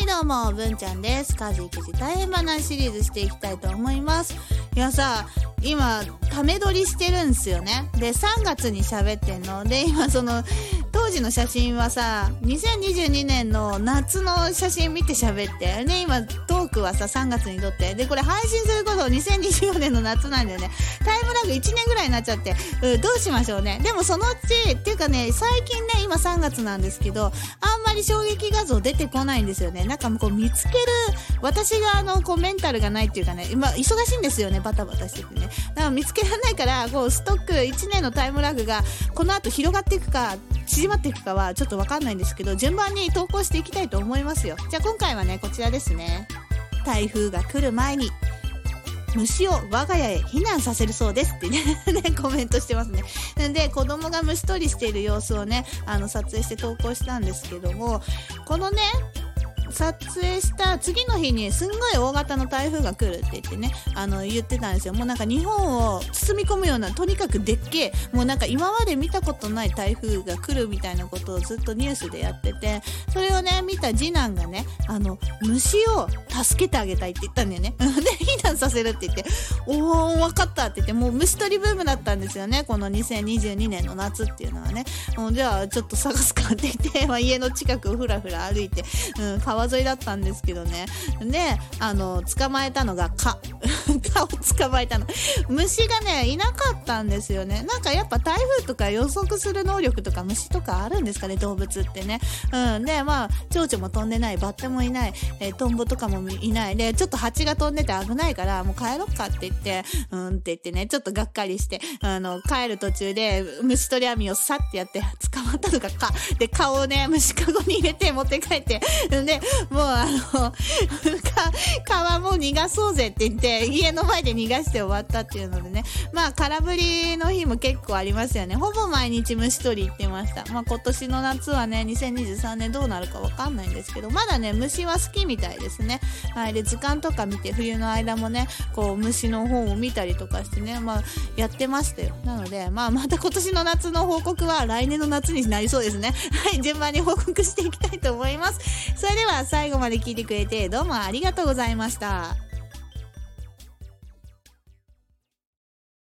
はいどうも、文ちゃんです。家事育児大変話シリーズしていきたいと思います。いやさ、今、ため撮りしてるんすよね。で、3月に喋ってんの。で、今その、当時の写真はさ、2022年の夏の写真見て喋って。で、今、トークはさ、3月に撮って。で、これ配信すること2024年の夏なんだよね。タイムラグ1年ぐらいになっちゃって、うん、どうしましょうね。でもそのうち、っていうかね、最近ね、今3月なんですけど、あんまり衝撃画像出てこないんですよね。なんかもうこう見つける、私があの、こうメンタルがないっていうかね、今、忙しいんですよね、バタバタしててね。だから見つけられないから、こう、ストック1年のタイムラグが、この後広がっていくか、縮まっていくかはちょっとわかんないんですけど、順番に投稿していきたいと思いますよ。じゃあ今回はね、こちらですね。台風が来る前に、虫を我が家へ避難させるそうですってね コメントしてますね。で、子供が虫取りしている様子をね、あの、撮影して投稿したんですけども、このね、撮影した次の日にすんごい大型の台風が来るって言ってね、あの、言ってたんですよ。もうなんか日本を包み込むような、とにかくでっけえ、もうなんか今まで見たことない台風が来るみたいなことをずっとニュースでやってて、それをね、見た次男がね、あの、虫を助けてあげたいって言ったんだよね。で、避難させるって言って、おー、わかったって言って、もう虫取りブームだったんですよね。この2022年の夏っていうのはね。じゃあ、ちょっと探すかって言って、まあ、家の近くをふらふら歩いて、うん、川川沿いだったんですけどね。で、あの、捕まえたのが蚊。蚊を捕まえたの。虫がね、いなかったんですよね。なんかやっぱ台風とか予測する能力とか虫とかあるんですかね、動物ってね。うん。で、まあ、蝶々も飛んでない、バッタもいない、えー、トンボとかもいない。で、ちょっと蜂が飛んでて危ないから、もう帰ろっかって言って、うんって言ってね、ちょっとがっかりして、あの、帰る途中で虫取り網をさってやって捕まったのか、か。で、顔をね、虫かごに入れて持って帰って、で、もうあの、か、もう逃がそうぜって言って、家の前で逃がして終わったっていうのでね。まあ、空振りの日も結構ありますよね。ほぼ毎日虫取り行ってました。まあ、今年の夏はね、2023年どうなるかわかんないんですけど、まだね、虫は好きみたいですね。はい。で、図鑑とか見て、冬の間もね、こう、虫の本を見たりとかしてね、まあ、やってましたよ。なので、まあ、また今年の夏の報告は来年の夏になりそうですね。はい。順番に報告していきたいと思います。それでは、最後まで聞いてくれてどうもありがとうございましたした。